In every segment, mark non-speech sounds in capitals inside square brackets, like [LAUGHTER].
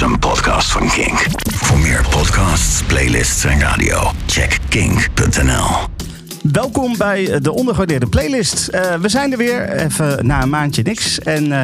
Is een podcast van Kink. Voor meer podcasts, playlists en radio, check kink.nl. Welkom bij de ondergewaardeerde playlist. Eh, we zijn er weer, even na een maandje niks. En eh,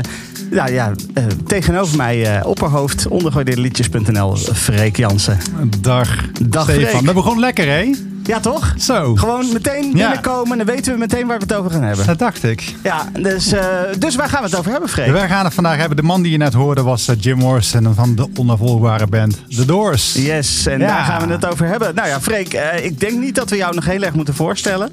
nou ja, eh, tegenover mij eh, opperhoofd ondergewaardeerdeliedjes.nl, Freek Jansen. Dag, Dag, Stefan. Freek. We begonnen lekker, hè? Ja, toch? Zo. Gewoon meteen binnenkomen, dan weten we meteen waar we het over gaan hebben. Dat dacht ik. Ja, dus, eh, dus waar gaan we het over hebben, Freek? Wij gaan het vandaag hebben. De man die je net hoorde was eh, Jim Morrison van de onafvolgbare band The Doors. Yes, en Ja. daar gaan we het over hebben. Nou ja, Freek, eh, ik denk niet dat we jou nog heel erg moeten voorstellen.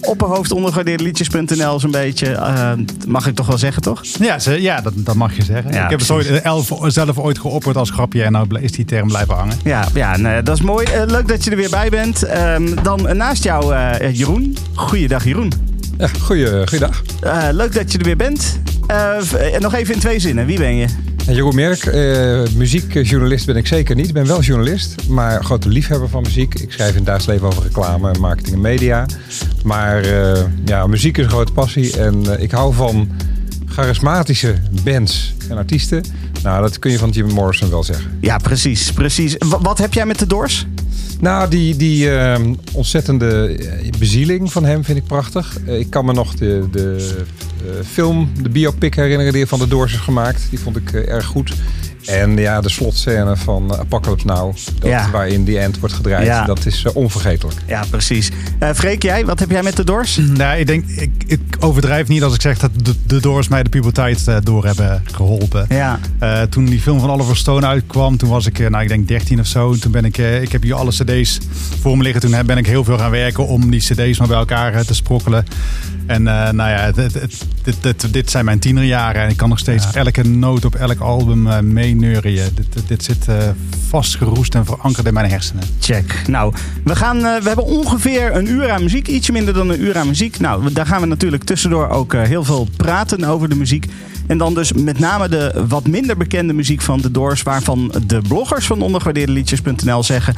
Opperhoofd ondergewaardeerdeliedjes.nl zo'n beetje. eh, mag ik toch wel zeggen, toch? Ja, ze, ja dat, dat mag je zeggen. Ja, ik heb het precies. ooit, elf, zelf ooit geopperd als grapje en nou is die term blijven hangen. Ja, ja nee, dat is mooi. Eh, leuk dat je er weer bij bent. Ehm, dan eh, naast jou eh, Jeroen. Goeiedag Jeroen. Ja, goeie, goeiedag. Eh, leuk dat je er weer bent. Nog even in twee zinnen. Wie ben je? En Jeroen Merk, eh, muziekjournalist ben ik zeker niet. Ik ben wel journalist, maar grote liefhebber van muziek. Ik schrijf in dagelijks leven over reclame, marketing en media. Maar eh, ja, muziek is een grote passie en eh, ik hou van charismatische bands en artiesten. Nou, dat kun je van Jim Morrison wel zeggen. Ja, precies. precies. Wa- wat heb jij met de Doors? Nou, die, die eh, ontzettende eh, bezieling van hem vind ik prachtig. Eh, ik kan me nog de, de eh, film, de biopic herinneren die van de Doors is gemaakt. Die vond ik erg goed. En ja, de slotscène van Apocalypse Now, dat, Ja. waarin die end wordt gedraaid, Ja. dat is eh, onvergetelijk. Ja, precies. Eh Freek, jij? Wat heb jij met de Doors? Nou, ik denk, ik, ik overdrijf niet als ik zeg dat de, de Doors mij de puberteit eh, door hebben geholpen. Ja. Eh, toen die film van Oliver Stone uitkwam, toen was ik, nou ik denk 13 of zo. Toen ben ik, ik heb hier alle cd's voor me liggen. Toen ben ik heel veel gaan werken om die cd's maar bij elkaar te sprokkelen. En eh, nou ja, het, het, het- dit, dit, dit zijn mijn tienerjaren. En ik kan nog steeds elke noot op elk album eh meeneurien. Dit, dit, zit eh, vastgeroest en verankerd in mijn hersenen. Check. Nou, we, gaan, we hebben ongeveer een uur aan muziek. Ietsje minder dan een uur aan muziek. Nou, daar gaan we natuurlijk tussendoor ook heel veel praten over de muziek. En dan dus met name de wat minder bekende muziek van The Doors. Waarvan de bloggers van ondergewaardeerdeliedjes.nl zeggen...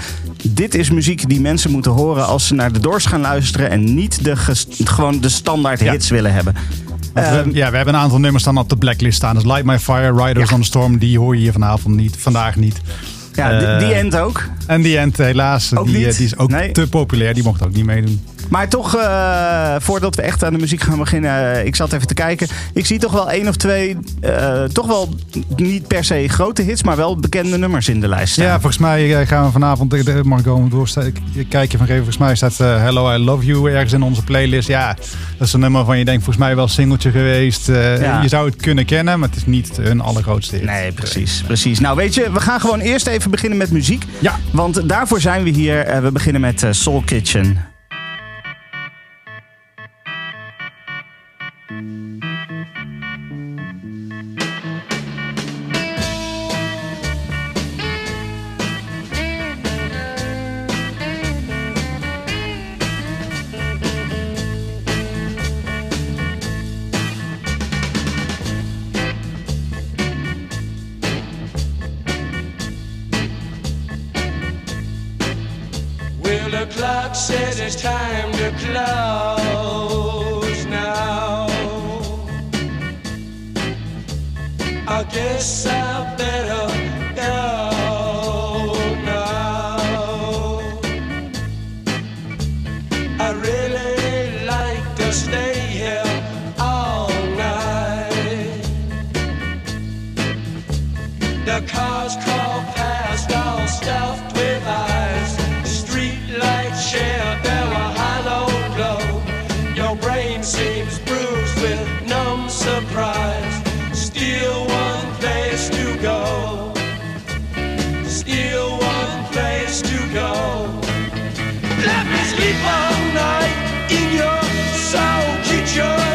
dit is muziek die mensen moeten horen als ze naar The Doors gaan luisteren... en niet de gewoon de standaard Ja. hits willen hebben. We- Ehm, ja, we hebben een aantal nummers staan op de blacklist staan. Dus Light My Fire, Riders Ja. on the Storm, die hoor je hier vanavond niet, vandaag niet. ja, die- eh, die end ook. En die End, helaas, Ook die, eh, die is ook Nee. te populair. Die mocht ook niet meedoen. Maar toch, eh, voordat we echt aan de muziek gaan beginnen, eh, ik zat even te kijken. Ik zie toch wel één of twee, eh, toch wel niet per se grote hits, maar wel bekende nummers in de lijst staan. Ja, volgens mij gaan we vanavond, mag ik gewoon doorsteken, kijken van geven. Volgens mij staat Hello, I Love You ergens in onze playlist. Ja, dat is een nummer van je denkt volgens mij wel een singeltje geweest. Ja. Je zou het kunnen kennen, maar het is niet hun allergrootste hit. Nee, precies, precies. Nou, weet je, we gaan gewoon eerst even beginnen met muziek. Ja. Want daarvoor zijn we hier. We beginnen met Soul Kitchen. Still one place to go. Still one place to go. Let me sleep all night in your soul kitchen.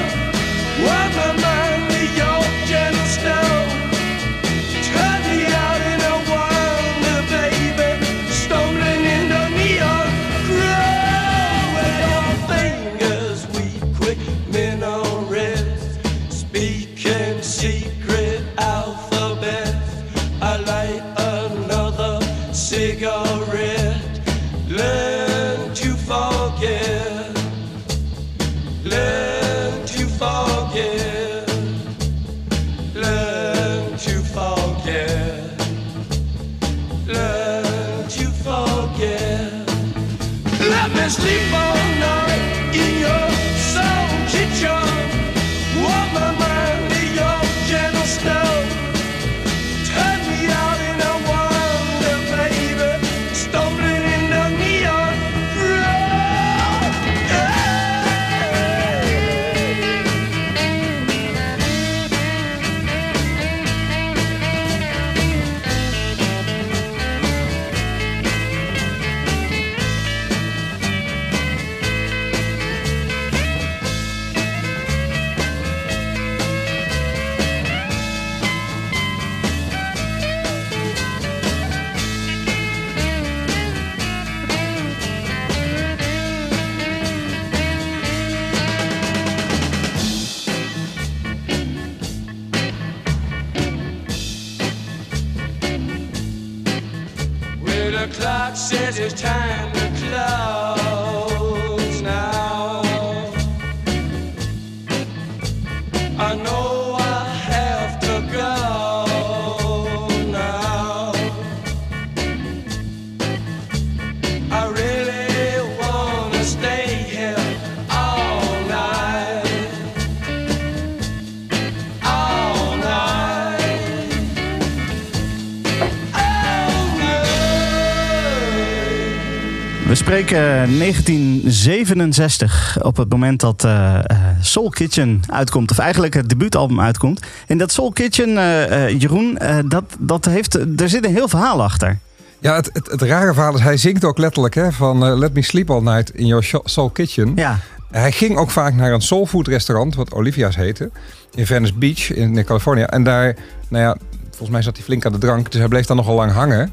We spreken 1967 op het moment dat eh, eh, Soul Kitchen uitkomt. Of eigenlijk het debuutalbum uitkomt. En dat Soul Kitchen, eh, Jeroen, eh, dat, dat heeft, er zit een heel verhaal achter. Ja, het, het, het rare verhaal is, hij zingt ook letterlijk hè, van Let me sleep all night in your soul kitchen. Ja, Hij ging ook vaak naar een soulfood restaurant, wat Olivia's heette, in Venice Beach in Californië. En daar, nou ja, volgens mij zat hij flink aan de drank, dus hij bleef dan nogal lang hangen.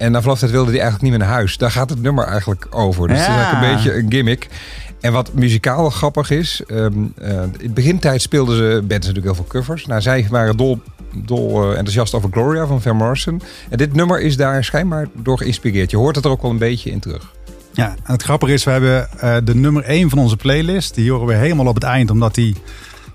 En na verloop van tijd wilde hij eigenlijk niet meer naar huis. Daar gaat het nummer eigenlijk over. Dus het is eigenlijk een beetje een gimmick. En wat muzikaal grappig is, ehm, eh, in het begintijd speelden ze, bands natuurlijk heel veel covers. Nou, zij waren dol, dol eh, enthousiast over Gloria van Van Morrison. En dit nummer is daar schijnbaar door geïnspireerd. Je hoort het er ook wel een beetje in terug. Ja, en het grappige is, we hebben eh, de nummer 1 van onze playlist. Die horen we helemaal op het eind, omdat die...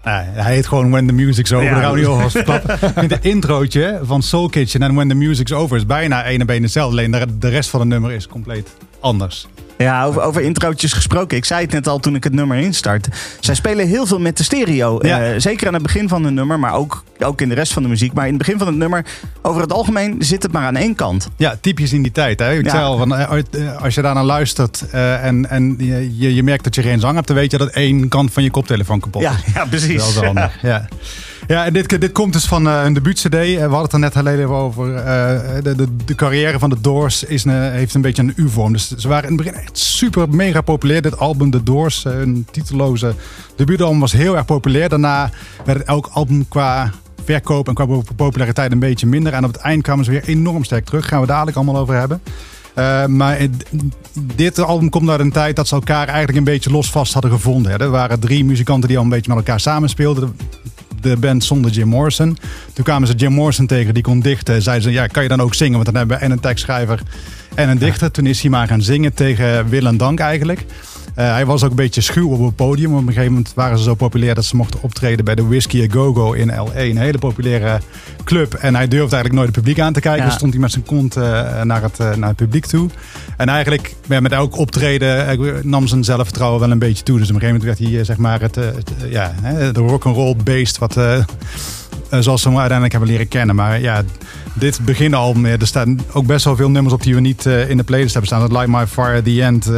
nou, hij heet gewoon When the Music's Over. Ja. Daar gaan we niet over verklappen. [LAUGHS] Ik vind de introotje van Soul Kitchen en When the Music's Over is bijna één en been hetzelfde. Alleen de- de rest van het nummer is compleet anders. Ja, over, over introotjes gesproken. Ik zei het net al toen ik het nummer instart. Zij spelen heel veel met de stereo. Ja. Eh, zeker aan het begin van het nummer, maar ook, ook in de rest van de muziek. Maar in het begin van het nummer, over het algemeen, zit het maar aan één kant. Ja, typisch in die tijd. Hè? Ik Ja. zei al, van, eh, eh, als je daarnaar luistert en, en je, je- merkt dat je geen zang hebt, dan weet je dat één kant van je koptelefoon kapot is. Ja, ja Dat precies. is wel handig. [LAUGHS] Ja. Ja, en dit, dit komt dus van eh, een debuut-cd. Eh, We hadden het er net heel over. eh, de, de, de carrière van de Doors is een, heeft een beetje een U-vorm. Dus ze waren in het begin echt super mega populair. Dit album, The Doors, een titeloze debuutalbum, was heel erg populair. Daarna werd elk album qua verkoop en qua populariteit een beetje minder. En op het eind kwamen ze weer enorm sterk terug. Gaan we dadelijk allemaal over hebben. Maar dit album komt uit een tijd dat ze elkaar eigenlijk een beetje los vast hadden gevonden. hè. Er waren drie muzikanten die al een beetje met elkaar samenspeelden. De band zonder Jim Morrison. Toen kwamen ze Jim Morrison tegen, die kon dichten. Zeiden ze, ja, kan je dan ook zingen? Want dan hebben we en een tekstschrijver en een dichter. Toen is hij maar gaan zingen tegen Wil en Dank eigenlijk. Eh, hij was ook een beetje schuw op het podium. Op een gegeven moment waren ze zo populair dat ze mochten optreden bij de Whiskey A Go Go in L.A. Een hele populaire club. En hij durfde eigenlijk nooit het publiek aan te kijken. Ja. Dus stond hij met zijn kont eh, naar, het, eh, naar het publiek toe. En eigenlijk met elk optreden eh, nam zijn zelfvertrouwen wel een beetje toe. Dus op een gegeven moment werd hij eh, zeg maar het, eh, het, ja, de rock'n'roll beest wat... eh, zoals ze hem uiteindelijk hebben leren kennen. Maar ja, dit beginalbum, er staan ook best wel veel nummers op die we niet in de playlist hebben staan. Dat Light My Fire, The End,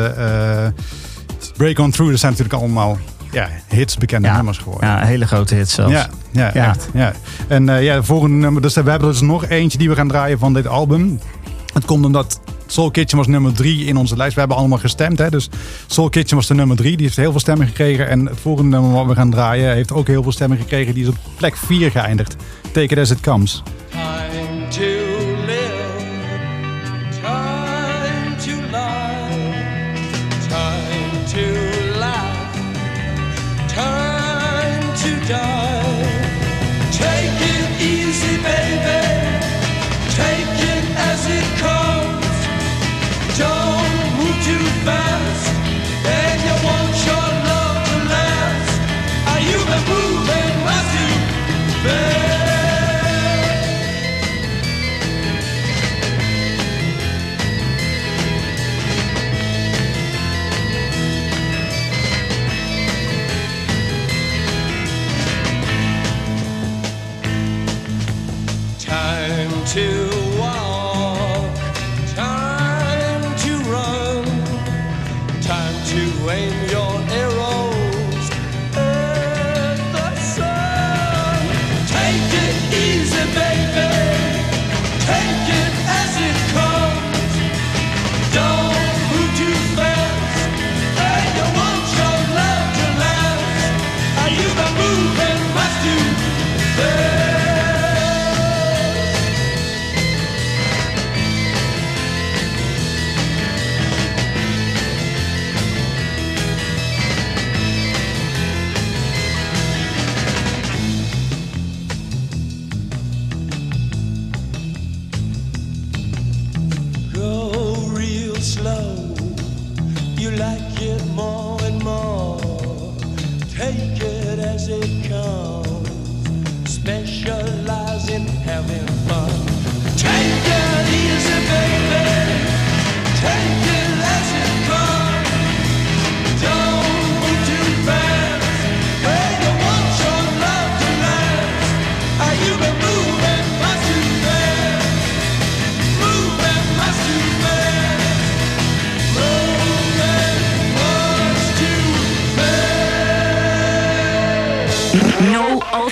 Break On Through. Dat zijn natuurlijk allemaal ja, hits, bekende Ja. nummers geworden. Ja, hele grote hit zelfs. Ja, ja, Ja. echt. Ja. En eh, ja, de volgende nummer. Dus we hebben dus nog eentje die we gaan draaien van dit album. Het komt omdat Soul Kitchen was nummer drie in onze lijst. We hebben allemaal gestemd. Hè? Dus Soul Kitchen was de nummer drie. Die heeft heel veel stemmen gekregen. En het volgende nummer wat we gaan draaien heeft ook heel veel stemmen gekregen. Die is op plek vier geëindigd. Take it as it comes. Time to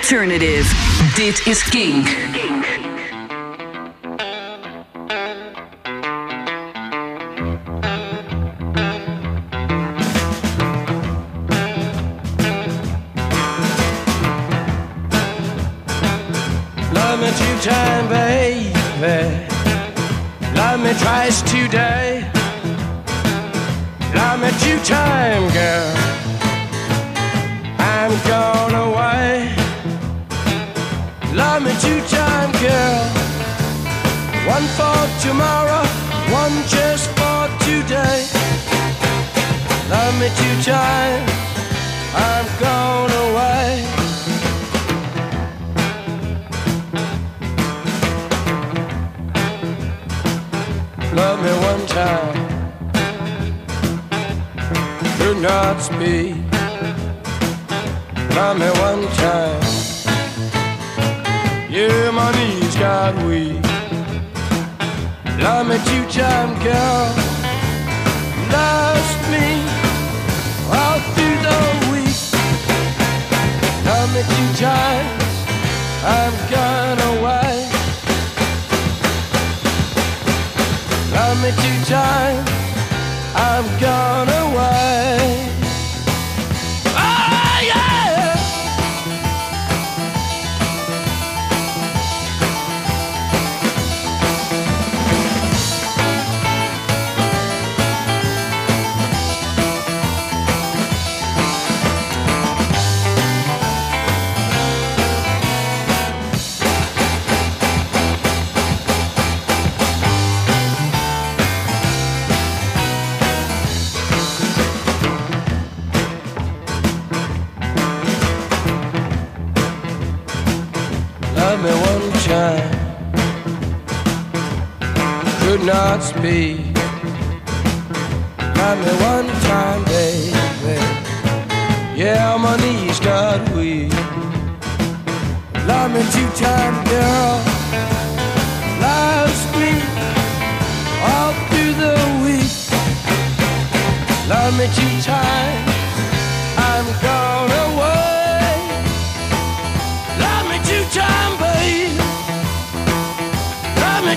alternative. Dit is Kink. One time, could not speak. Love me one time, baby. Yeah, my knees got weak. Love me two time, girl. Lost me all through the week. Love me two times, I'm gone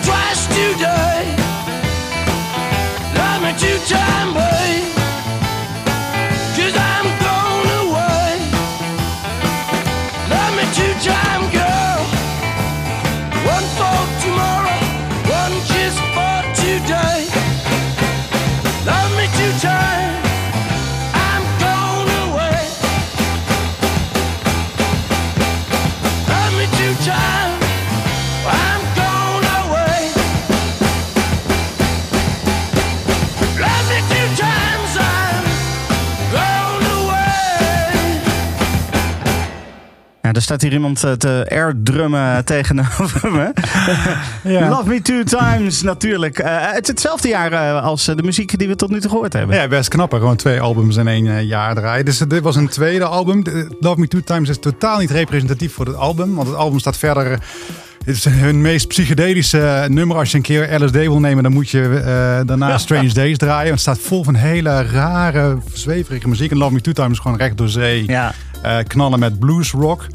twice today. Love me two time, babe. Staat hier iemand eh, te airdrummen [LAUGHS] tegenover me. [LAUGHS] Ja. Love Me Two Times, natuurlijk. Eh, het is hetzelfde jaar eh, als de muziek die we tot nu toe gehoord hebben. Ja, best knap. hè. Gewoon twee albums in één jaar draaien. Dus dit was een tweede album. Love Me Two Times is totaal niet representatief voor het album. Want het album staat verder Dit is hun meest psychedelische nummer. Als je een keer LSD wil nemen, dan moet je daarna Strange Days draaien. Want het staat vol van hele rare, zweverige muziek. En Love Me Two Times is gewoon recht door zee. Ja. Eh, knallen met blues rock.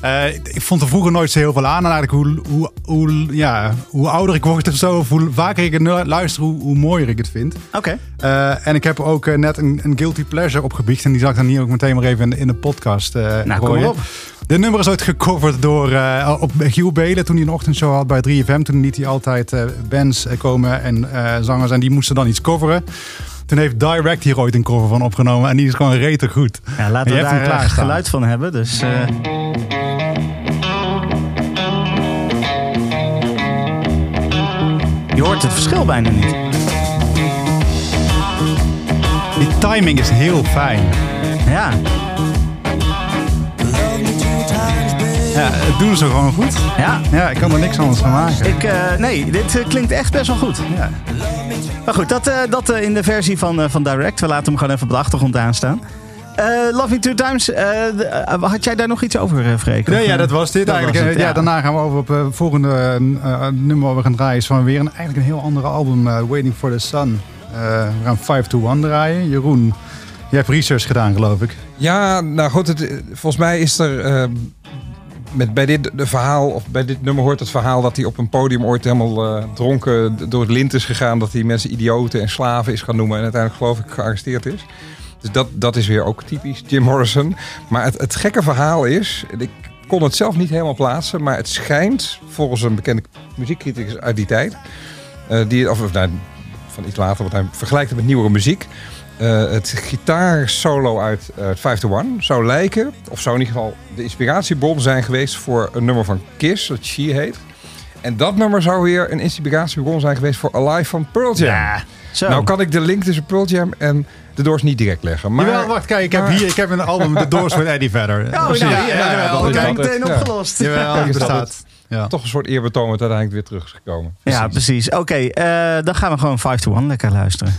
Eh, ik vond er vroeger nooit zo heel veel aan. En eigenlijk hoe, hoe, hoe, ja, hoe ouder ik word of zo, of hoe vaker ik het luister, hoe, hoe mooier ik het vind. Oké. Eh, en ik heb ook net een, een guilty pleasure opgebiecht. En die zal ik dan hier ook meteen maar even in, de- in de podcast Nou, kom maar op. Dit nummer is ooit gecoverd door op Giel Belen toen hij een ochtendshow had bij 3FM. Toen liet hij altijd bands komen en zangers en die moesten dan iets coveren. Toen heeft Direct hier ooit een cover van opgenomen en die is gewoon rete goed. Ja, laten En we daar eh, klaarstaan. geluid van hebben. Dus, eh, Je hoort het verschil bijna niet. Die timing is heel fijn. Ja, Ja, het doen ze gewoon goed. ja. Ja, ik kan er niks anders van maken. Ik, eh, nee, dit klinkt echt best wel goed. Ja. Maar goed, dat, eh, dat eh, in de versie van, eh, van Direct. We laten hem gewoon even op de achtergrond aanstaan. Eh Love Me Two Times. had jij daar nog iets over, eh, Freek? Nee, ja, dat was dit dat eigenlijk. was het, ja. ja. daarna gaan we over op het volgende nummer wat we gaan draaien. Is van weer een, eigenlijk een heel ander album. eh, Waiting for the Sun. Eh, we gaan 5 to 1 draaien. Jeroen, je hebt research gedaan geloof ik. Ja, nou goed, het, volgens mij is er met, bij dit de verhaal, of bij dit nummer hoort het verhaal dat hij op een podium ooit helemaal eh, dronken door het lint is gegaan. Dat hij mensen idioten en slaven is gaan noemen en uiteindelijk geloof ik gearresteerd is. Dus dat, dat is weer ook typisch Jim Morrison. Maar het, het gekke verhaal is, ik kon het zelf niet helemaal plaatsen, maar het schijnt volgens een bekende muziekcriticus uit die tijd, eh, die, of, of nou, van iets later, want hij vergelijkt het met nieuwere muziek. Eh, het gitaarsolo uit eh 5 to 1 zou lijken, of zou in ieder geval de inspiratiebron zijn geweest voor een nummer van Kiss, dat She heet. En dat nummer zou weer een inspiratiebron zijn geweest voor Alive van Pearl Jam. Ja, zo. Nou kan ik de link tussen Pearl Jam en de Doors niet direct leggen. Maar, Jawel, wacht, kijk, ik heb maar- hier ik heb een album The Doors with Eddie Vedder. [LAUGHS] Oh, nou, Ja, ja, ja, ja, kijk. meteen ja. opgelost. Jawel, bestaat. Ja. Toch een soort eerbetoon dat uiteindelijk weer terug is gekomen. Ja, precies. Oké, eh, dan gaan we gewoon 5 to 1 lekker luisteren.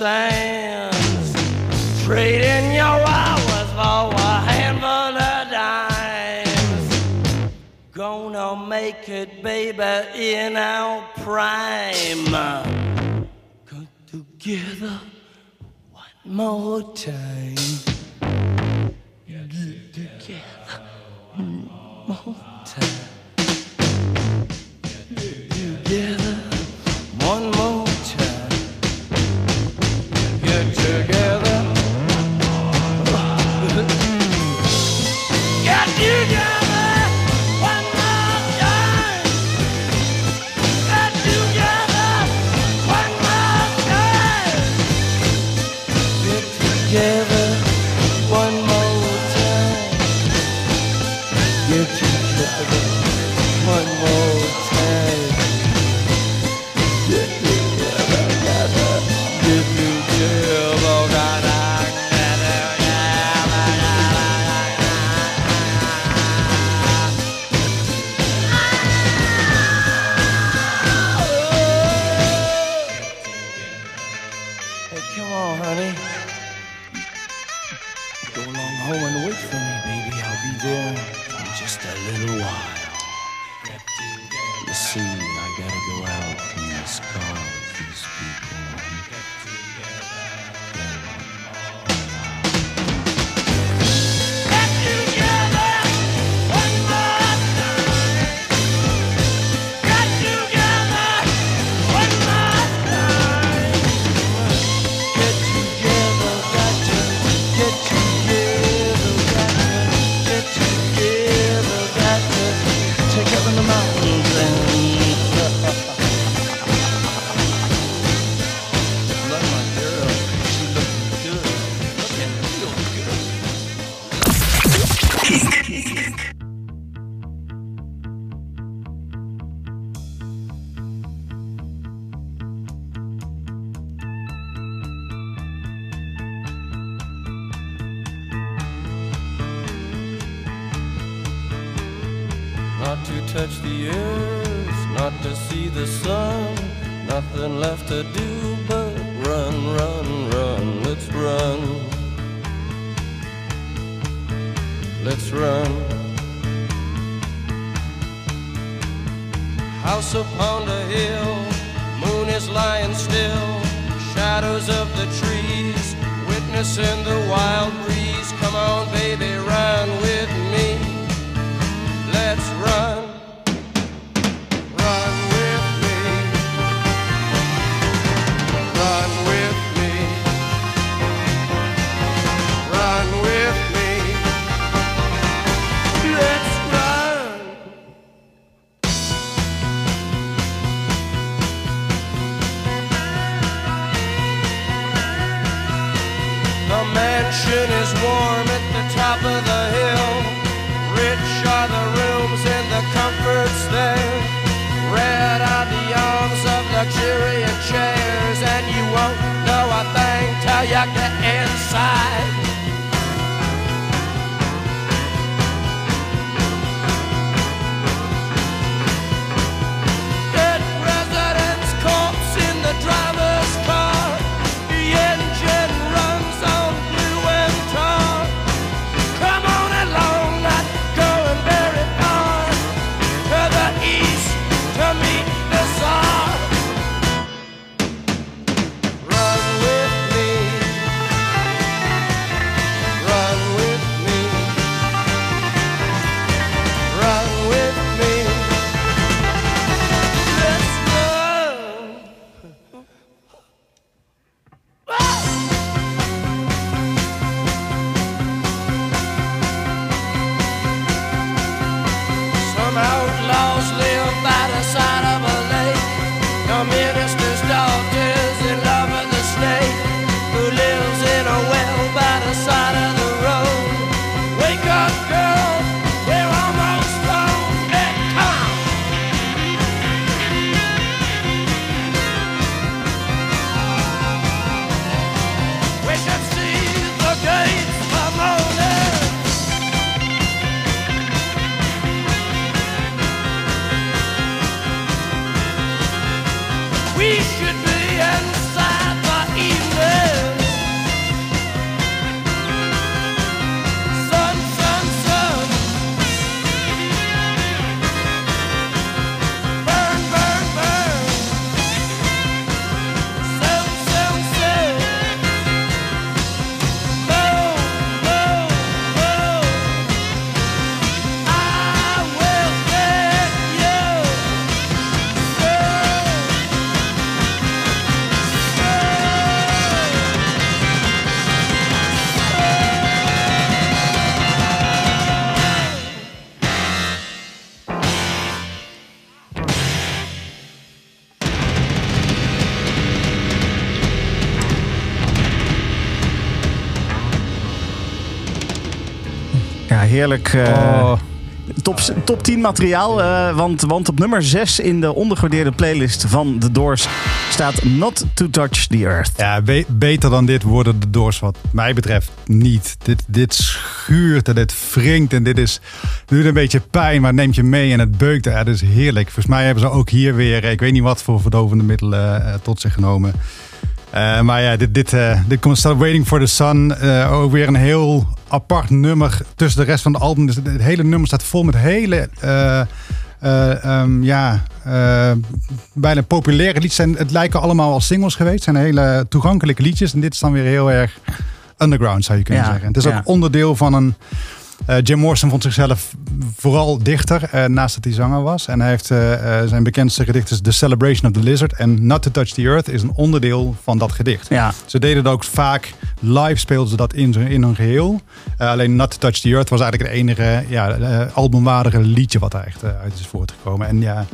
Understands. Trading your hours for a handful of dimes. Gonna make it, baby, in our prime. Come together one more time. like the inside. heerlijk. Eh, oh. Top, top 10 materiaal, eh, want, want op nummer 6 in de ondergewaardeerde playlist van The Doors staat Not to Touch the Earth. Ja, beter dan dit worden de Doors wat mij betreft niet. Dit, dit schuurt en dit wringt en dit is, nu een beetje pijn, maar neemt je mee en het beukt. Ja, is heerlijk. Volgens mij hebben ze ook hier weer, ik weet niet wat voor verdovende middelen eh, tot zich genomen. Eh, maar ja, dit, dit, eh, dit komt staat Waiting for the Sun. eh, ook weer een heel apart nummer tussen de rest van het album. Dus het, hele nummer staat vol met hele... eh, eh, ehm, ja, bijna populaire liedjes. En het lijken allemaal al singles geweest. Het zijn hele toegankelijke liedjes. En dit is dan weer heel erg underground, zou je kunnen Ja, zeggen. Het is ja. ook onderdeel van een... eh, Jim Morrison vond zichzelf vooral dichter, eh, naast dat hij zanger was. En hij heeft eh, zijn bekendste gedicht is The Celebration of the Lizard. En Not to Touch the Earth is een onderdeel van dat gedicht. Ja. Ze deden het ook vaak live, speelden ze dat in, in hun geheel. Eh, alleen Not to Touch the Earth was eigenlijk het enige ja, albumwaardige liedje wat daar echt uit is voortgekomen. En ja,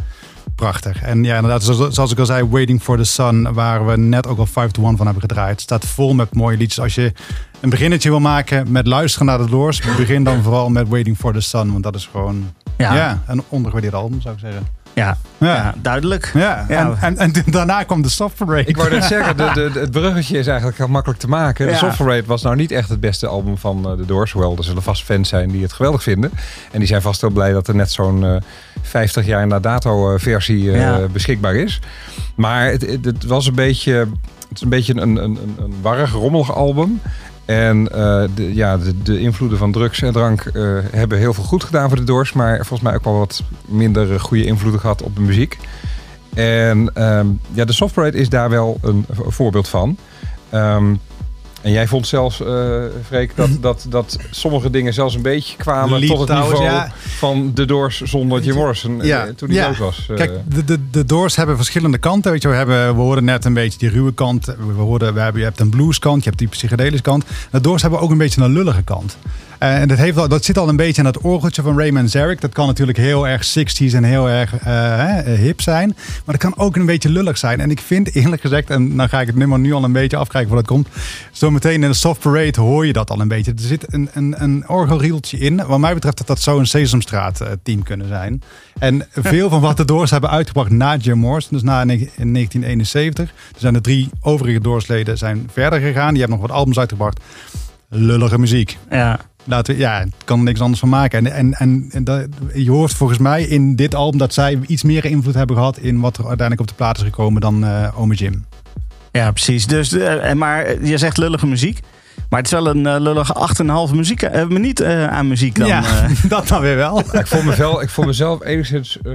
prachtig. En ja, inderdaad, zoals, ik al zei, Waiting for the Sun, waar we net ook al 5 to 1 van hebben gedraaid. Staat vol met mooie liedjes. Als je een beginnetje wil maken met luisteren naar de Doors, begin dan vooral met Waiting for the Sun. Want dat is gewoon Ja. ja. een ondergewaardeerd album, zou ik zeggen. Ja, Ja. ja. duidelijk. Ja, Ja. En, en, en [LAUGHS] daarna kwam de Soft Parade. Ik wou net [LAUGHS] zeggen, de, de, het bruggetje is eigenlijk heel makkelijk te maken. De Ja. Soft Parade was nou niet echt het beste album van eh, de Doors. Hoewel, er zullen vast fans zijn die het geweldig vinden. En die zijn vast wel blij dat er net zo'n eh 50 jaar na dato eh, versie eh, Ja. beschikbaar is. Maar het, het, het was een beetje, het is een beetje een, een, een, een warrig, rommelig album. En eh, de, ja, de, de invloeden van drugs en drank eh, hebben heel veel goed gedaan voor de Doors. Maar volgens mij ook wel wat minder eh, goede invloeden gehad op de muziek. En ehm, ja, de Soft Parade is daar wel een voorbeeld van. Ehm, en jij vond zelfs, eh Freek, dat, [LAUGHS] dat, dat sommige dingen zelfs een beetje kwamen Lied tot het niveau ja. van de Doors zonder Jim Morrison. Ja, eh, toen hij ja. dood was. eh. Kijk, de, de, de Doors hebben verschillende kanten. Weet je, we, hebben, we hoorden net een beetje die ruwe kant. We hoorden, we hebben, je hebt een blueskant, je hebt die psychedelische kant. De Doors hebben ook een beetje een lullige kant. Eh, En dat, heeft dat zit al een beetje in het orgeltje van Raymond Zarek. Dat kan natuurlijk heel erg 60s en heel erg eh, hip zijn. Maar dat kan ook een beetje lullig zijn. En ik vind eerlijk gezegd, en dan ga ik het nummer nu al een beetje afkijken voor dat komt. Zometeen in de Soft Parade hoor je dat al een beetje. Er zit een, een, een orgelrieltje in. Wat mij betreft dat dat zo een Sesamstraat eh, team kunnen zijn. En veel van wat de Doors hebben uitgebracht na Jim Morrison, dus na ne- in 1971. Er zijn de drie overige Doorsleden zijn verder gegaan. Die hebben nog wat albums uitgebracht. Lullige muziek. Ja. Laten we, ja, ik kan er niks anders van maken. En, en, en, en dat, je hoort volgens mij in dit album dat zij iets meer invloed hebben gehad in wat er uiteindelijk op de plaat is gekomen dan eh Ome Jim. Ja, precies. Dus, eh, en maar je zegt lullige muziek. Maar het is wel een eh, lullige 8,5 muziek, eh, minuut eh, aan muziek dan. ja, eh. [LAUGHS] dat dan weer wel. Ja, ik, voel mezelf, ik voel mezelf enigszins eh,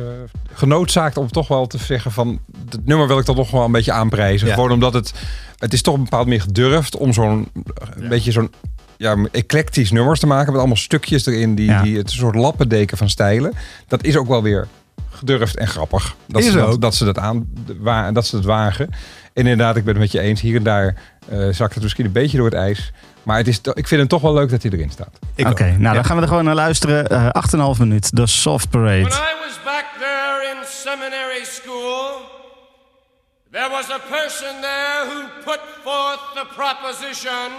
genoodzaakt om toch wel te zeggen van... Het nummer wil ik dan nog wel een beetje aanprijzen. Ja. Gewoon omdat het... Het is toch een bepaald meer gedurfd om zo'n... Een beetje zo'n... Ja, eclectisch nummers te maken met allemaal stukjes erin. Die, Ja. die het een soort lappendeken van stijlen. Dat is ook wel weer gedurfd en grappig. Dat, Is ze, dat, ook. dat ze dat aan, wa- dat ze het wagen. En inderdaad, ik ben het met je eens. Hier en daar eh zakt het misschien een beetje door het ijs. Maar het is, ik vind het toch wel leuk dat hij erin staat. Oké, nou Ja. dan gaan we er gewoon naar luisteren. Eh 8,5 minuut, de Soft When Parade. I was back there in seminary school, there was a person there who put forth the proposition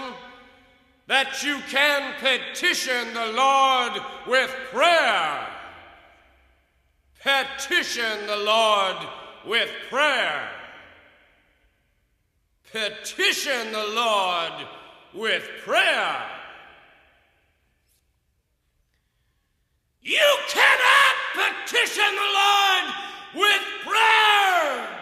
that you can petition the Lord with prayer. Petition the Lord with prayer. Petition the Lord with prayer. You cannot petition the Lord with prayer.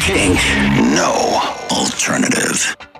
Kink. No alternative.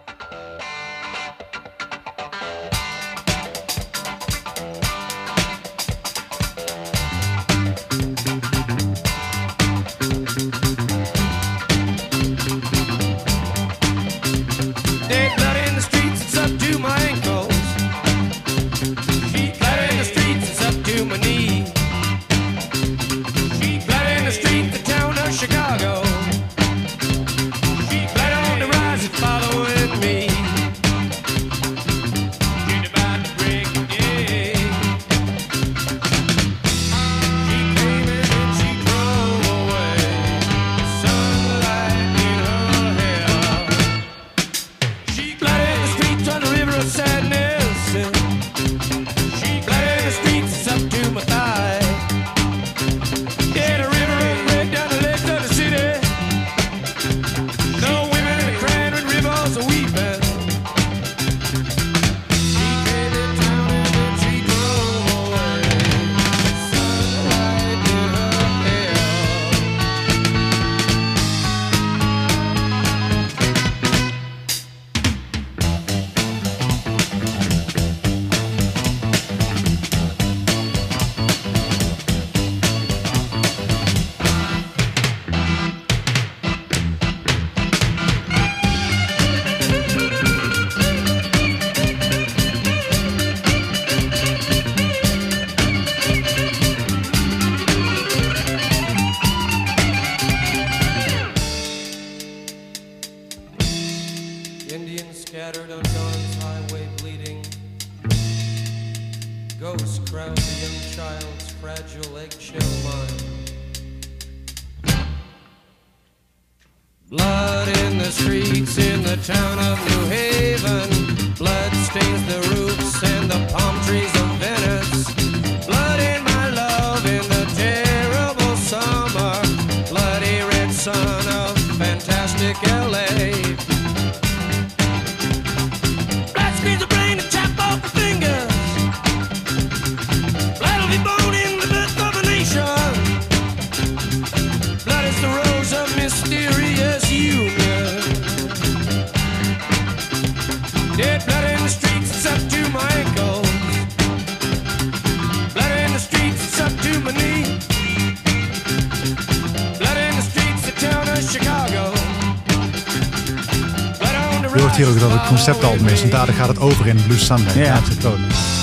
Ook dat het conceptalbum is. En daardoor gaat het over in Blue Sunday. Ja. laatste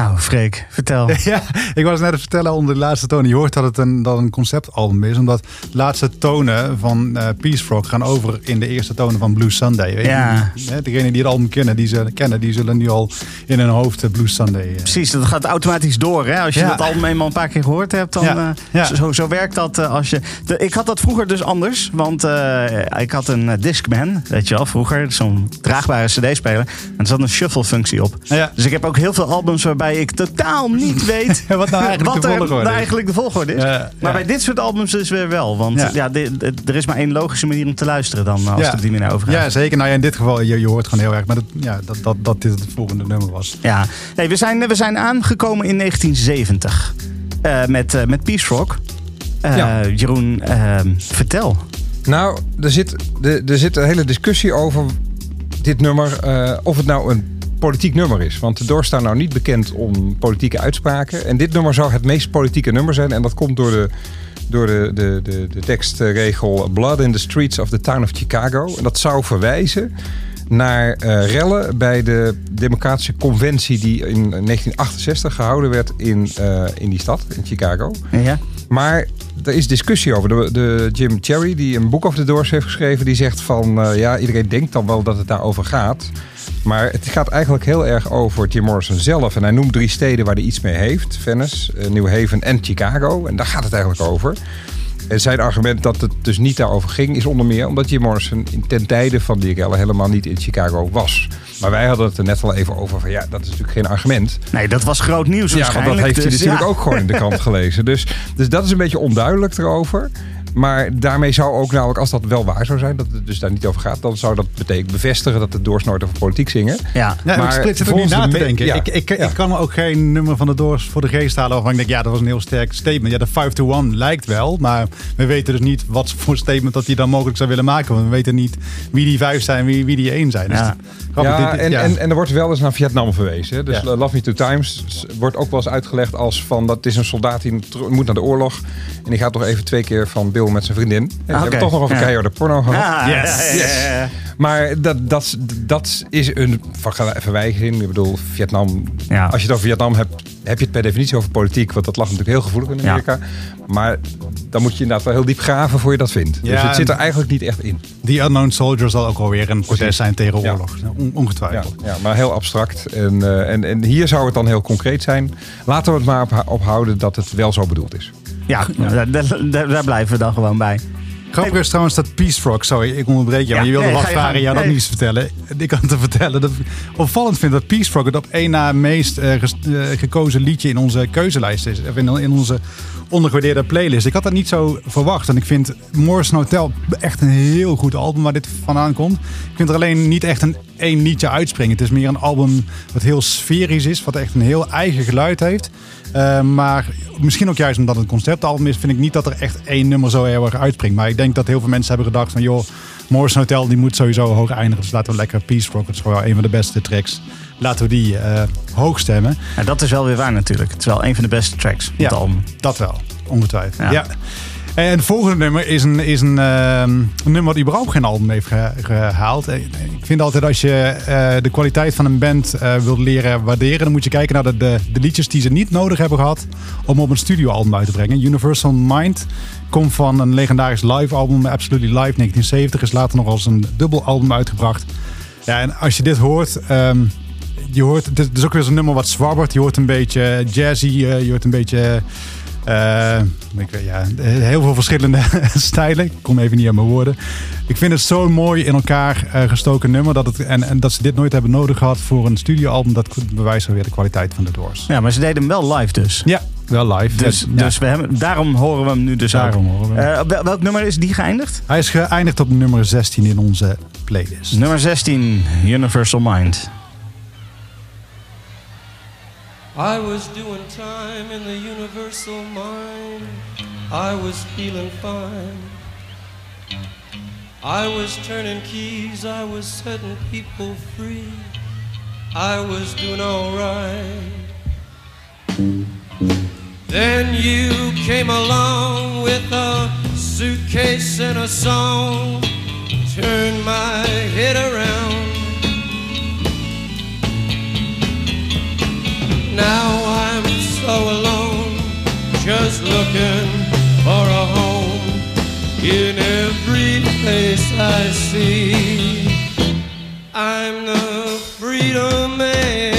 Nou, Freek, vertel. [LAUGHS] Ja, ik was net aan het vertellen onder de laatste tonen. Je hoort dat het een, dat een conceptalbum is. Omdat de laatste tonen van eh Peace Frog gaan over in de eerste tonen van Blue Sunday. Weet je? Ja. Hè, Degenen die het album kennen, die zullen, kennen, die zullen nu al in hun hoofd eh, Blue Sunday. eh, Precies, dat gaat automatisch door. Hè? Als je Ja. dat album eenmaal een paar keer gehoord hebt, dan Ja. Zo, zo werkt dat als je. De- ik had dat vroeger dus anders, want ik had een Discman, weet je wel, vroeger, zo'n draagbare CD-speler. En er zat een shuffle-functie op. Ja. Dus ik heb ook heel veel albums waarbij ik totaal niet weet [LAUGHS] Wat nou eigenlijk wat de er volgorde nou is. eigenlijk de volgorde is. Maar ja. bij dit soort albums dus weer wel. Want Ja. ja. dit- dit- er is maar één logische manier om te luisteren dan als Ja. het op die manier overgaat. Ja, zeker. Nou ja, in dit geval, je, je hoort gewoon heel erg. Maar dat, ja, dat, dat, dat dit het volgende nummer was. Ja, nee, we, zijn, we zijn aangekomen in 1970 eh, met, eh, met Peace Rock. Eh, Ja. Jeroen, vertel. Nou, er zit, er, er zit een hele discussie over dit nummer. eh, of het nou een politiek nummer is. Want de Doors staan nou niet bekend om politieke uitspraken. En dit nummer zou het meest politieke nummer zijn. En dat komt door de, door de, de, de, de tekstregel Blood in the Streets of the Town of Chicago. En dat zou verwijzen naar eh, rellen bij de Democratische Conventie die in 1968 gehouden werd in, eh, in die stad, in Chicago. Ja? Maar er is discussie over. De, de Jim Cherry, die een boek over de Doors heeft geschreven, die zegt van eh, ja, iedereen denkt dan wel dat het daarover gaat. Maar het gaat eigenlijk heel erg over Jim Morrison zelf. En hij noemt drie steden waar hij iets mee heeft: Venice, eh, New Haven en Chicago. En daar gaat het eigenlijk over. En zijn argument dat het dus niet daarover ging, is onder meer omdat Jim Morrison in ten tijde van die rellen helemaal niet in Chicago was. Maar wij hadden het er net al even over van ja, dat is natuurlijk geen argument. Nee, dat was groot nieuws Ja, want dat heeft hij dus natuurlijk ja. ook gewoon in de krant gelezen. Dus, dus dat is een beetje onduidelijk erover. Maar daarmee zou ook namelijk, als dat wel waar zou zijn, dat het dus daar niet over gaat, dan zou dat betekenen bevestigen dat de Doors nooit over politiek zingen. Ja, Maar maar ik zit er ook niet volgens na te me- denken. ja. Ik, ik, Ja. ik kan ook geen nummer van de Doors voor de geest halen waarvan ik denk, ja, dat was een heel sterk statement. Ja, de 5 to 1 lijkt wel, maar we weten dus niet wat voor statement dat hij dan mogelijk zou willen maken. Want we weten niet wie die vijf zijn, wie, wie die één zijn. Dus Ja. grappig, Ja, dit- dit- en, ja. En, en er wordt wel eens naar Vietnam verwezen. hè. Dus Ja. Love Me Two Times wordt ook wel eens uitgelegd als van dat is een soldaat die moet naar de oorlog. En die gaat toch even twee keer van Bill met zijn vriendin. En we Oké. hebben toch nog over Ja. keiharde porno gehad. Ja, Yes. Maar dat, dat, dat is een verwijzing. Ik bedoel, Vietnam. Ja. Als je het over Vietnam hebt, heb je het per definitie over politiek. Want dat lag natuurlijk heel gevoelig in Ja. Amerika. Maar dan moet je inderdaad wel heel diep graven voor je dat vindt. dus het zit er en- eigenlijk niet echt in. Die Unknown Soldier zal ook alweer een protest Precies. zijn tegen Ja. oorlog. On- Ja, ongetwijfeld. ja, maar heel abstract. En, eh, en, en hier zou het dan heel concreet zijn. Laten we het maar op, op houden dat het wel zo bedoeld is. [LAUGHS] Ja, daar, daar- daar- daar blijven we dan gewoon bij. Grappig is trouwens dat Peace Frog, sorry, ik onderbreek je, Ja, maar je wilde nee, wat vragen, jou dat Nee. niet vertellen. Ik kan te vertellen dat ik opvallend vind dat Peace Frog het op één na meest eh, eh, gekozen liedje in onze keuzelijst is. Of in, in onze ondergewaardeerde playlist. Ik had dat niet zo verwacht. En ik vind Morrison Hotel echt een heel goed album waar dit vandaan komt. Ik vind er alleen niet echt een één liedje uitspringen. Het is meer een album wat heel sferisch is, wat echt een heel eigen geluid heeft. Eh, maar misschien ook juist omdat het een conceptalbum is, vind ik niet dat er echt één nummer zo heel erg uitspringt. Maar ik denk dat heel veel mensen hebben gedacht van joh, Morrison Hotel die moet sowieso hoog eindigen. Dus laten we lekker Peace Rock, het is gewoon wel een van de beste tracks. Laten we die eh, hoog stemmen. Ja, dat is wel weer waar natuurlijk. Het is wel een van de beste tracks van het album. dat wel. Ongetwijfeld. Ja. Ja. En het volgende nummer is een, is een, een nummer wat überhaupt geen album heeft ge- gehaald. Eh, Ik vind altijd als je eh, de kwaliteit van een band eh, wilt leren waarderen... dan moet je kijken naar de, de, de liedjes die ze niet nodig hebben gehad... om op een studioalbum uit te brengen. Universal Mind komt van een legendarisch live album, Absolutely Live 1970. Is later nog als een dubbel album uitgebracht. Ja, en als je dit hoort... ehm, je hoort, het is, ook weer zo'n nummer wat zwabbert. Je hoort een beetje jazzy, je hoort een beetje... eh, ik weet, ja, heel veel verschillende [LAUGHS] stijlen. Ik kom even niet aan mijn woorden. Ik vind het zo mooi in elkaar eh, gestoken nummer. Dat het, en, en dat ze dit nooit hebben nodig gehad voor een studioalbum. Dat bewijst weer de kwaliteit van de Doors. Ja, maar ze deden hem wel live dus. Ja, wel live. Dus, Ja. dus we hebben, daarom horen we hem nu dus Daarom ook. horen we hem. Eh, welk nummer is die geëindigd? Hij is geëindigd op nummer 16 in onze playlist. Nummer 16, Universal Mind. I was doing time in the universal mind. I was feeling fine. I was turning keys. I was setting people free. I was doing alright. Then you came along with a suitcase and a song. Turned my head around. Now I'm so alone, just looking for a home in every place I see. I'm the freedom man.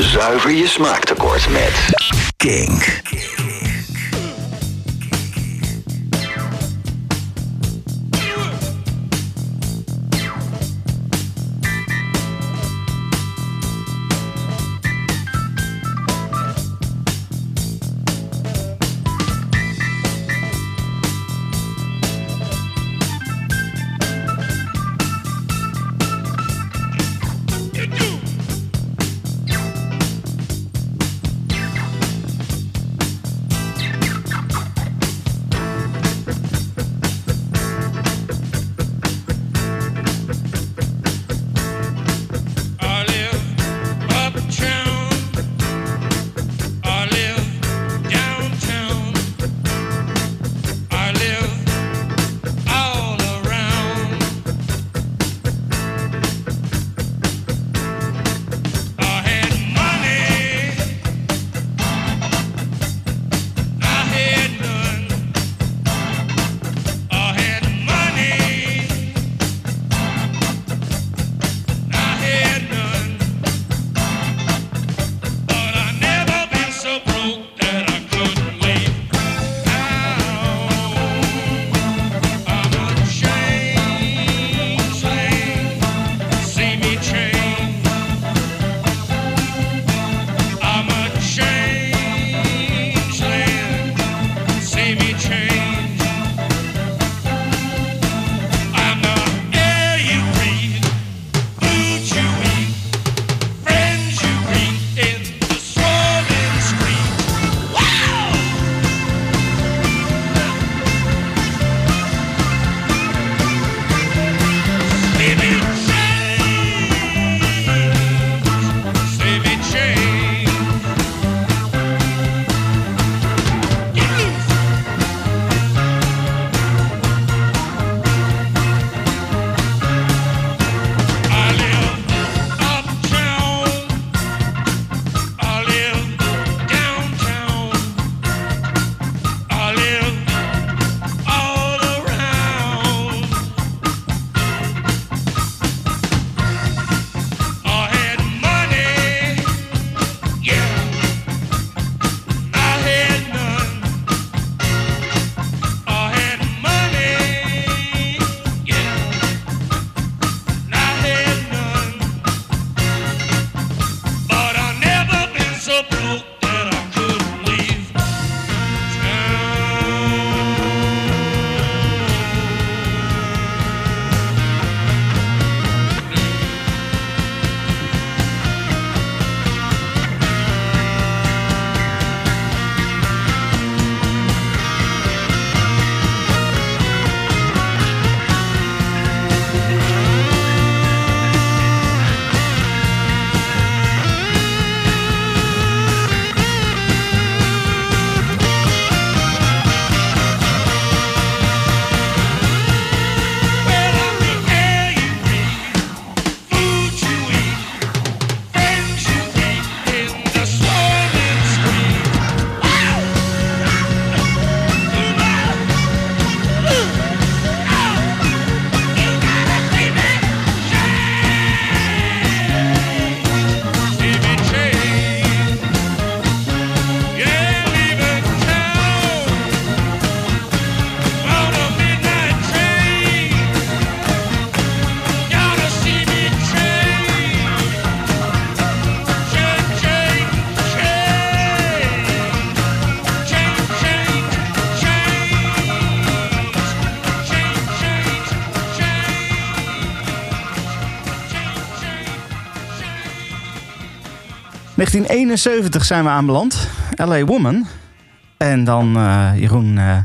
Zuiver je smaaktekort met Kink. 1971 zijn we aanbeland. LA Woman. En dan, eh, Jeroen, eh,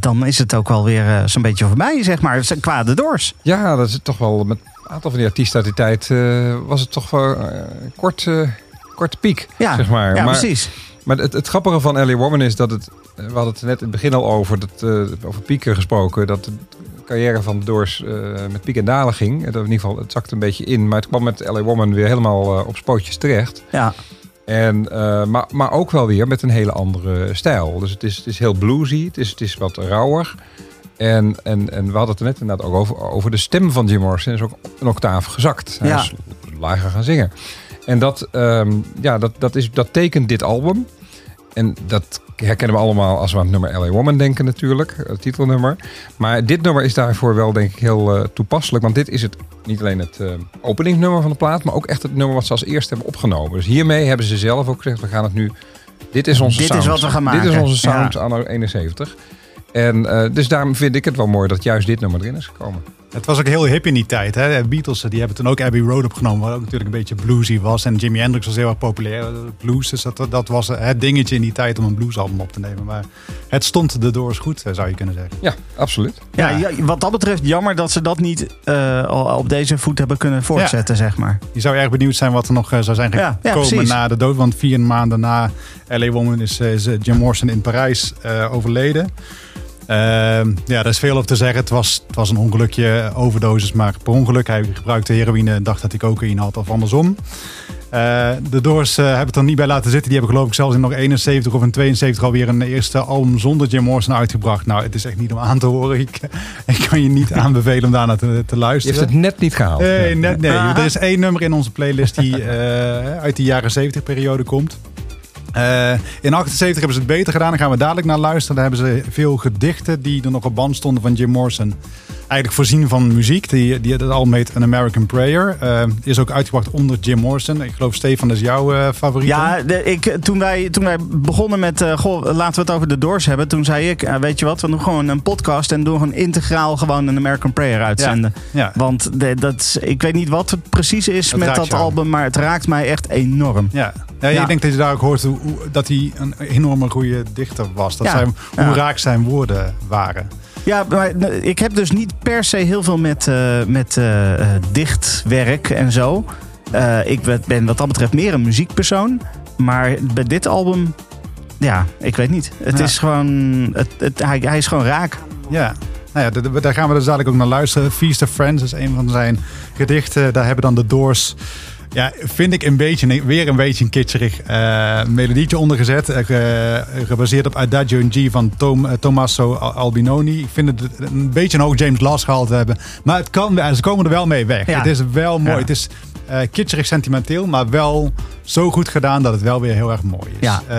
dan is het ook wel weer eh, zo'n beetje voorbij, zeg maar. Qua de Doors. Ja, dat is toch wel met een aantal van die artiesten uit die tijd eh, was het toch wel eh, kort, eh, korte piek, Ja, zeg maar. ja maar, precies. Maar het, het grappige van Ellie Woman is dat het, eh, we hadden het net in het begin al over, dat, eh, over pieken gesproken, dat carrière van Doors eh, met piek en dalen ging. In ieder geval, het zakte een beetje in, maar het kwam met Ellie Woman weer helemaal eh, op spootjes terecht. Ja, En, eh, maar, maar ook wel weer met een hele andere stijl. Dus het is, het is heel bluesy, het is, het is wat rauwer. En, en, en we hadden het er net inderdaad ook over, over de stem van Jim Morrison. is ook een octaaf gezakt. Hij Ja. is lager gaan zingen. En dat, ehm, ja, dat, dat, is, dat tekent dit album. En dat herkennen we allemaal als we aan het nummer LA Woman denken natuurlijk. Het titelnummer. Maar dit nummer is daarvoor wel denk ik heel eh, toepasselijk. Want dit is het, niet alleen het eh openingsnummer van de plaat. Maar ook echt het nummer wat ze als eerste hebben opgenomen. Dus hiermee hebben ze zelf ook gezegd. We gaan het nu... Dit is onze Dit is sound. wat we gaan Dit is maken. onze sound Ja. anno 71. En eh, dus daarom vind ik het wel mooi dat juist dit nummer erin is gekomen. Het was ook heel hip in die tijd. Hè? De Beatles die hebben toen ook Abbey Road opgenomen, wat ook natuurlijk een beetje bluesy was. En Jimi Hendrix was heel erg populair, blues. Dus dat, dat was het dingetje in die tijd om een bluesalbum op te nemen. Maar het stond de Doors goed, eh, zou je kunnen zeggen. Ja, absoluut. ja, ja, wat dat betreft jammer dat ze dat niet eh, al op deze voet hebben kunnen voortzetten, zeg maar. Je zou erg benieuwd zijn wat er nog eh, zou zijn Ja, ja, gekomen na de dood. Want vier maanden na L.A. Woman is, is Jim Morrison in Parijs eh, overleden. Ehm, ja, daar is veel over te zeggen. Het was, het was een ongelukje, overdosis, maar per ongeluk. Hij gebruikte heroïne en dacht dat hij cocaïne had of andersom. Eh, de Doors eh, hebben het er niet bij laten zitten. Die hebben geloof ik zelfs in nog 71 of in 72 alweer een eerste album zonder Jim Morrison uitgebracht. Nou, het is echt niet om aan te horen. Ik, [LAUGHS] ik kan je niet [LAUGHS] aanbevelen om daarna te, te Je luisteren. heeft het net niet gehaald. Nee, net, nee. [LAUGHS] Er is één nummer in onze playlist die eh, uit de jaren 70 periode komt. Eh, in 78 hebben ze het beter gedaan. Daar gaan we dadelijk naar luisteren. Daar hebben ze veel gedichten die er nog op band stonden van Jim Morrison. Eigenlijk voorzien van muziek. Die, die, het album heet An American Prayer. Eh, is ook uitgebracht onder Jim Morrison. Ik geloof Stefan dat is jouw eh, favoriet. Ja, de, ik, toen, wij, toen wij begonnen met, eh, goh, laten we het over de Doors hebben. Toen zei ik, weet je wat, we doen gewoon een podcast en doen gewoon integraal gewoon een American Prayer uitzenden. Ja. Want de, dat, ik weet niet wat het precies is met dat album, maar het raakt mij echt enorm. Ja. Ja, Ja. Ik denk dat je daar ook hoort hoe, dat hij een enorme goede dichter was. Dat Ja. zijn, hoe raak zijn woorden waren. Ja, maar eh, ik heb dus niet per se heel veel met, eh, met eh, eh, dichtwerk en zo. Ik ben- wat dat betreft meer een muziekpersoon. Maar bij dit album, ja, ik weet niet. Het Ja. is gewoon, het, het, hij, hij is gewoon raak. Ja, nou ja, daar gaan we dus dadelijk ook naar luisteren. Feast of Friends is een van zijn gedichten. Daar hebben dan de Doors... Ja, vind ik een beetje, weer een beetje een kitscherig eh, melodietje ondergezet. eh, ge- gebaseerd op Adagio in G van Tom, eh, Tommaso Al- Albinoni. Ik vind het een beetje een hoog James Last gehaald hebben. Maar het kan, ze komen er wel mee weg. Ja. Het is wel mooi. Ja. Het is eh kitscherig sentimenteel, maar wel zo goed gedaan dat het wel weer heel erg mooi is. Ja. Eh,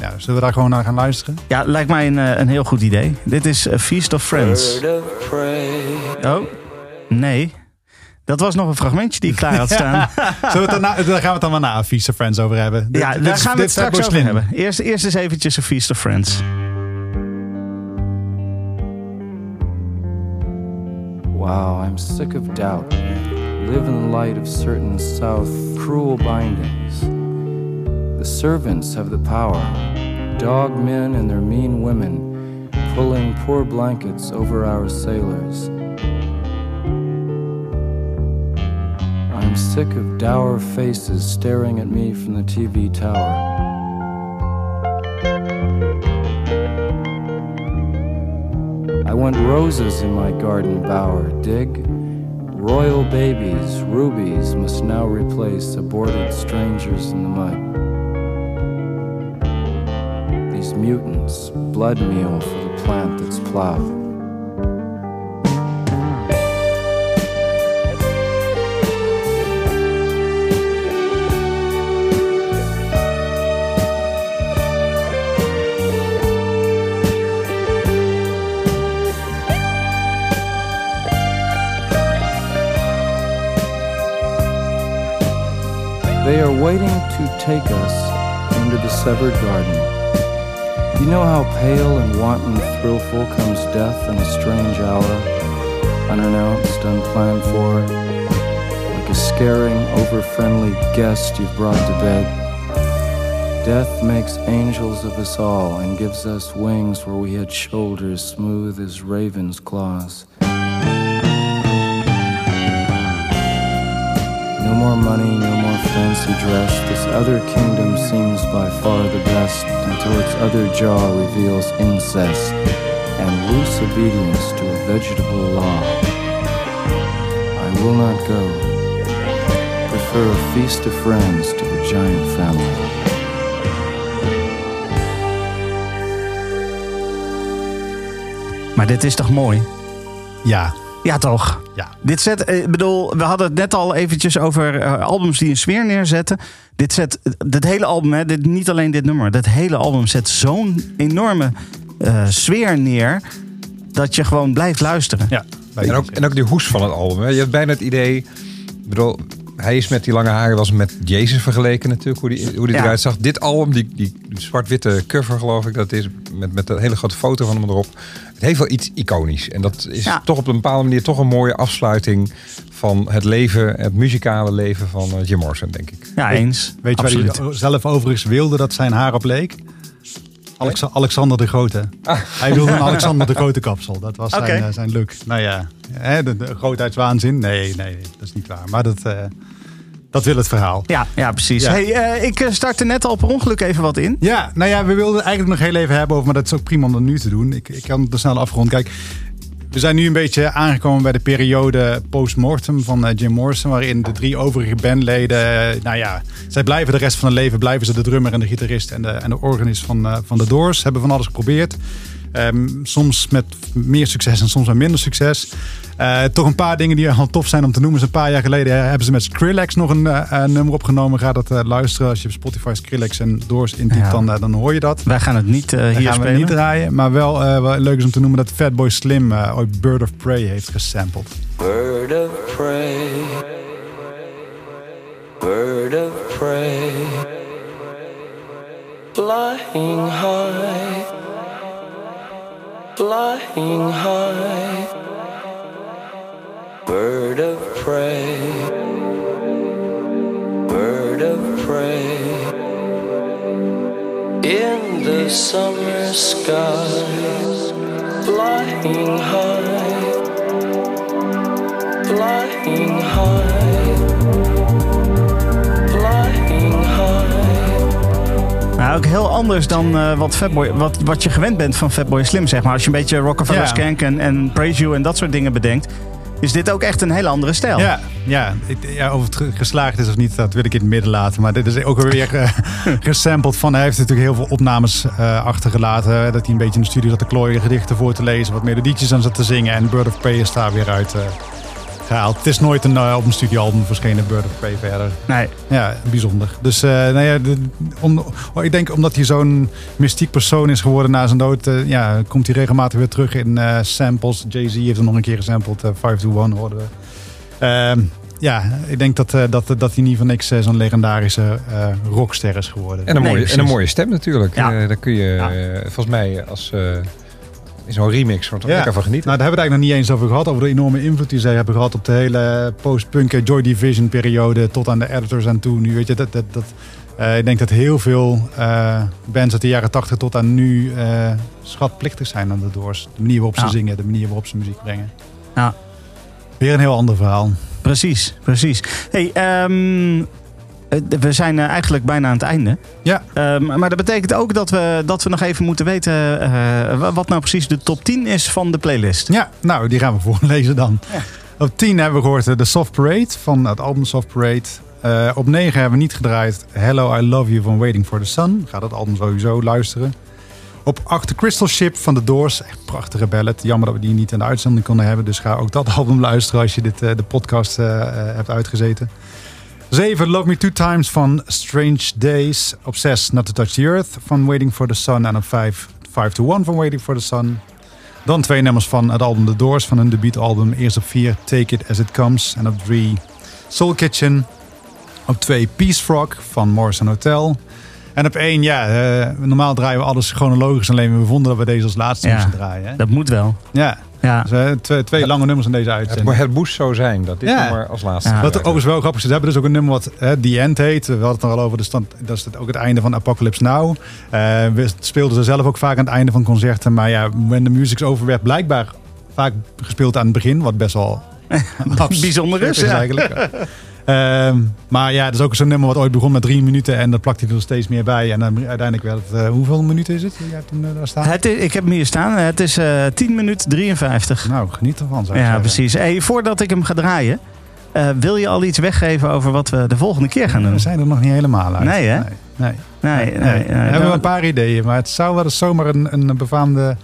ja, zullen we daar gewoon naar gaan luisteren? Ja, lijkt mij een, een heel goed idee. Dit is Feast of Friends. Of. Oh, nee. Dat was nog een fragmentje die ik klaar had [LAUGHS] staan. We het daarna, daar gaan we het dan maar na Feast of Friends over hebben. Dit- Ja, dit daar is- gaan we dit het straks over Slim. hebben. Eerst, eerst eens eventjes een Feast of Friends. Wow, I'm sick of doubt. Live in the light of certain South cruel bindings. The servants have the power, dog men and their mean women, pulling poor blankets over our sailors. I'm sick of dour faces staring at me from the TV tower. I want roses in my garden bower, dig? Royal babies, rubies must now replace aborted strangers in the mud. These mutants, blood meal for the plant that's plowed. They are waiting to take us into the severed garden. You know how pale and wanton thrillful comes death in a strange hour, unannounced, unplanned for, like a scaring, over-friendly guest you've brought to bed. Death makes angels of us all and gives us wings where we had shoulders smooth as raven's claws. More money, no more fancy dress. This other kingdom seems by far the best until its other jaw reveals incest and loose obedience to a vegetable law. I will not go. Prefer a feast of friends to the giant family. Maar dit is toch mooi? Ja, Ja, toch? ja. Dit zet, eh, ik bedoel, we hadden het net al eventjes over eh, albums die een sfeer neerzetten. Dit zet, dit hele album, hè, dit, niet alleen dit nummer, dat hele album zet zo'n enorme eh, sfeer neer. Dat je gewoon blijft luisteren. ja. En ook, en ook die hoes van het album. Hè. Je hebt bijna het idee... Ik bedoel, hij is met die lange haren was met Jezus vergeleken natuurlijk. Hoe die, hoe die Ja. eruit zag. Dit album, die, die zwart-witte cover geloof ik dat is. Met, met een hele grote foto van hem erop. Het heeft wel iets iconisch. En dat is Ja. toch op een bepaalde manier toch een mooie afsluiting... van het leven, het muzikale leven van eh, Jim Morrison, denk ik. Ja, eens. Weet je Absoluut. waar hij zelf overigens wilde dat zijn haar op leek? Alex- Alexander de Grote. Hij wilde een Alexander de Grote kapsel. Dat was zijn, eh, zijn look. Nou ja, hè, de, de grootheidswaanzin. Nee, nee, dat is niet waar. Maar dat, eh, dat wil het verhaal. Ja, ja precies. Ja. Hey, eh, ik startte net al per ongeluk even wat in. Ja, nou ja, we wilden eigenlijk nog heel even hebben over, maar dat is ook prima om dat nu te doen. Ik, ik kan het er snel afronden. Kijk, we zijn nu een beetje aangekomen bij de periode post-mortem van eh, Jim Morrison, waarin de drie overige bandleden, eh, nou ja, zij blijven de rest van hun leven, blijven ze de drummer en de gitarist en de, en de organist van, eh, van de Doors, hebben van alles geprobeerd. Ehm, soms met meer succes en soms met minder succes. Eh, toch een paar dingen die al tof zijn om te noemen. Dus een paar jaar geleden eh, hebben ze met Skrillex nog een eh, nummer opgenomen. Ga dat eh, luisteren. Als je op Spotify Skrillex en Doors intypt, Ja. dan, dan hoor je dat. Wij gaan het niet eh, hier gaan we spelen. het niet draaien. Maar wel, eh, wel leuk is om te noemen dat Fatboy Slim eh, ooit Bird of Prey heeft gesampled. Bird of prey, bird of prey, flying high, flying high, bird of prey, bird of prey, in the summer sky, flying high. Flying high, Nou, ook heel anders dan eh, wat, Fatboy, wat, wat je gewend bent van Fatboy Slim, zeg maar. Als je een beetje Rockefeller Ja. Skank en, en Praise You en dat soort dingen bedenkt... is dit ook echt een hele andere stijl. Ja, ja, ik- ja, of het ge- geslaagd is of niet, dat wil ik in het midden laten. Maar dit is ook weer eh, [LAUGHS] gesampled van. Hij heeft natuurlijk heel veel opnames eh, achtergelaten. Dat hij een beetje in de studio zat te klooien, gedichten voor te lezen, wat melodietjes aan zat te zingen. En Bird of Prey is daar weer uit eh, gehaald. Het is nooit een, eh, op een studioalbum verschenen, Bird of Prey verder. Nee, Ja, bijzonder. Dus eh, nou ja, de- om, oh, ik denk omdat hij zo'n mystiek persoon is geworden na zijn dood, eh, ja, komt hij regelmatig weer terug in eh, samples. Jay-Z heeft hem nog een keer gesampled, 5 to 1 hoorden we. Ehm, ja, ik denk dat, eh, dat, dat hij niet van niks zo'n legendarische eh, rockster is geworden. En een, Nee, mooie, en een mooie stem natuurlijk. Ja. Eh, daar kun je Ja. volgens mij als eh, zo'n remix wordt er Ja. lekker van genieten. Nou, daar hebben we het eigenlijk nog niet eens over gehad. Over de enorme invloed die zij hebben gehad op de hele post-punk Joy Division periode. Tot aan de editors aan toe. Nu weet je, dat, dat, dat, eh, ik denk dat heel veel eh, bands uit de jaren 80 tot aan nu eh, schatplichtig zijn aan de Doors. De manier waarop ze Ja. zingen, de manier waarop ze muziek brengen. Ja. Weer een heel ander verhaal. precies, precies. Hey, ehm, eh, we zijn eh, eigenlijk bijna aan het einde. Ja, Ehm, maar dat betekent ook dat we, dat we nog even moeten weten... eh, wa- wat nou precies de top 10 is van de playlist. ja nou, die gaan we [LAUGHS] voorlezen dan. Op 10 hebben we gehoord eh, The Soft Parade van het album Soft Parade. Eh, op 9 hebben we niet gedraaid Hello, I Love You van Waiting for the Sun. Ga dat album sowieso luisteren. Op 8 The Crystal Ship van The Doors. Echt prachtige ballad. Jammer dat we die niet in de uitzending konden hebben. Dus ga ook dat [LAUGHS] album luisteren als je dit, eh, de podcast eh, eh, hebt uitgezeten. 7 Love Me Two Times van Strange Days. Op 6 Not to Touch the Earth van Waiting for the Sun. En op 5 5 to 1 van Waiting for the Sun. Dan twee nummers van het album The Doors van hun debuutalbum. Eerst op 4 Take It As It Comes. En op 3 Soul Kitchen. Op 2 Peace Frog van Morrison Hotel. En op één, ja, eh, normaal draaien we alles chronologisch. Alleen we vonden dat we deze als laatste Ja, moesten draaien. Hè? Dat moet wel. Ja, Ja. dus, eh, twee, twee lange nummers in deze Het, uitzending. het moest zo zijn dat dit Ja. nummer als laatste. Ja. Wat overigens wel grappig is, ze hebben dus ook een nummer wat hè, The End heet. We hadden het er al over, dus dan, dat is het ook het einde van Apocalypse Now. Eh, we speelden ze zelf ook vaak aan het einde van concerten. Maar ja, When the Music's Over werd blijkbaar vaak gespeeld aan het begin. Wat best wel [LAUGHS] Bijzonder is, ja. eigenlijk. [LAUGHS] Ehm, maar ja, het is ook zo'n nummer wat ooit begon met drie minuten. En dat plakt hij er steeds meer bij. En dan uiteindelijk werd het... eh, hoeveel minuten is het? Jij hebt hem eh, daar staan. Het, is- ik heb hem hier staan. Het is eh 10 minuten 53. Nou, geniet ervan. zou Ja, zeggen. precies. Hey, voordat ik hem ga draaien, eh, wil je al iets weggeven over wat we de volgende keer gaan doen? We zijn er nog niet helemaal uit. Nee, hè? Nee. nee. Nee, nee, Nee, nee. we hebben een paar ideeën, maar het zou wel eens zomaar een, een befaamde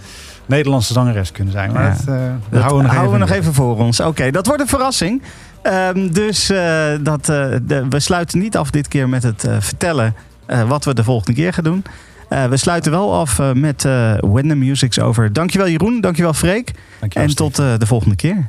Nederlandse zangeres kunnen zijn. Maar Ja. dat, dat Dat houden we nog even, nog in. even voor ons. Oké, dat wordt een verrassing. Ehm, dus eh, dat, eh, de- we sluiten niet af dit keer met het eh, vertellen wat we de volgende keer gaan doen. We sluiten wel af met When the Music's Over. Dankjewel Jeroen, dankjewel Freek. Dankjewel, en tot de volgende keer.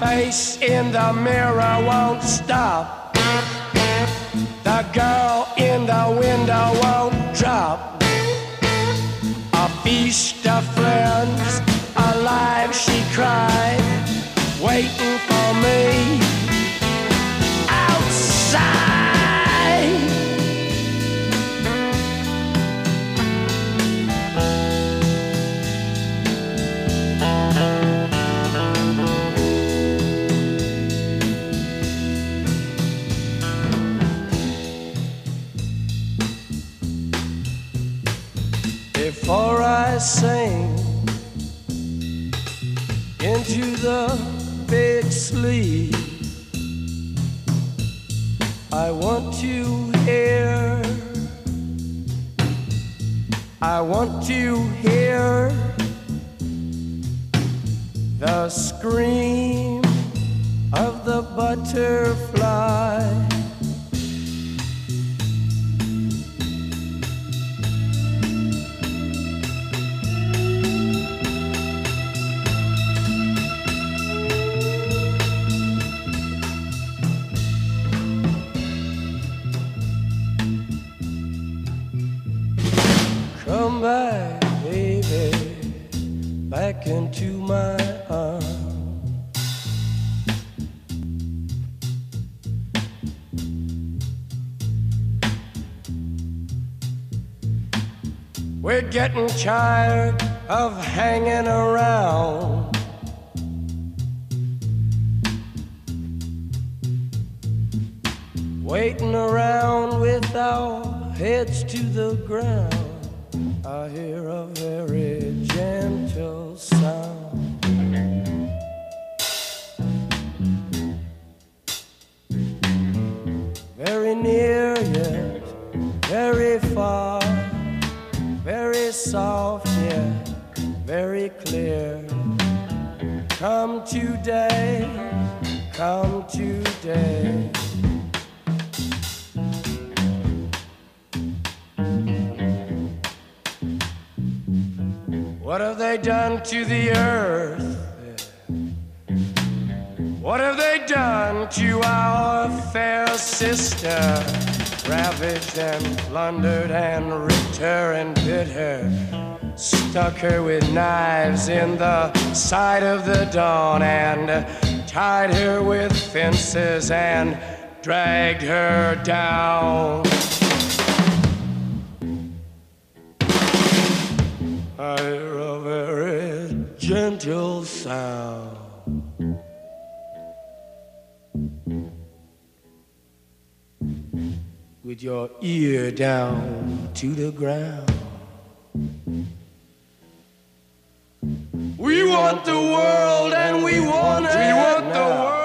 Face in the mirror won't stop. The girl in the window won't drop. A feast of friends, alive she cried, waiting for me the big sleep, I want to hear. I want to hear the scream of the butterfly. We're getting tired of hanging around. Waiting around with our heads to the ground. I hear a very gentle sound. Come today, come today. What have they done to the earth? What have they done to our fair sister? Ravaged and plundered and ripped her and bit her. Stuck her with knives in the side of the dawn and tied her with fences and dragged her down. I hear a very gentle sound. With your ear down to the ground. We want the world and we want it. We want the world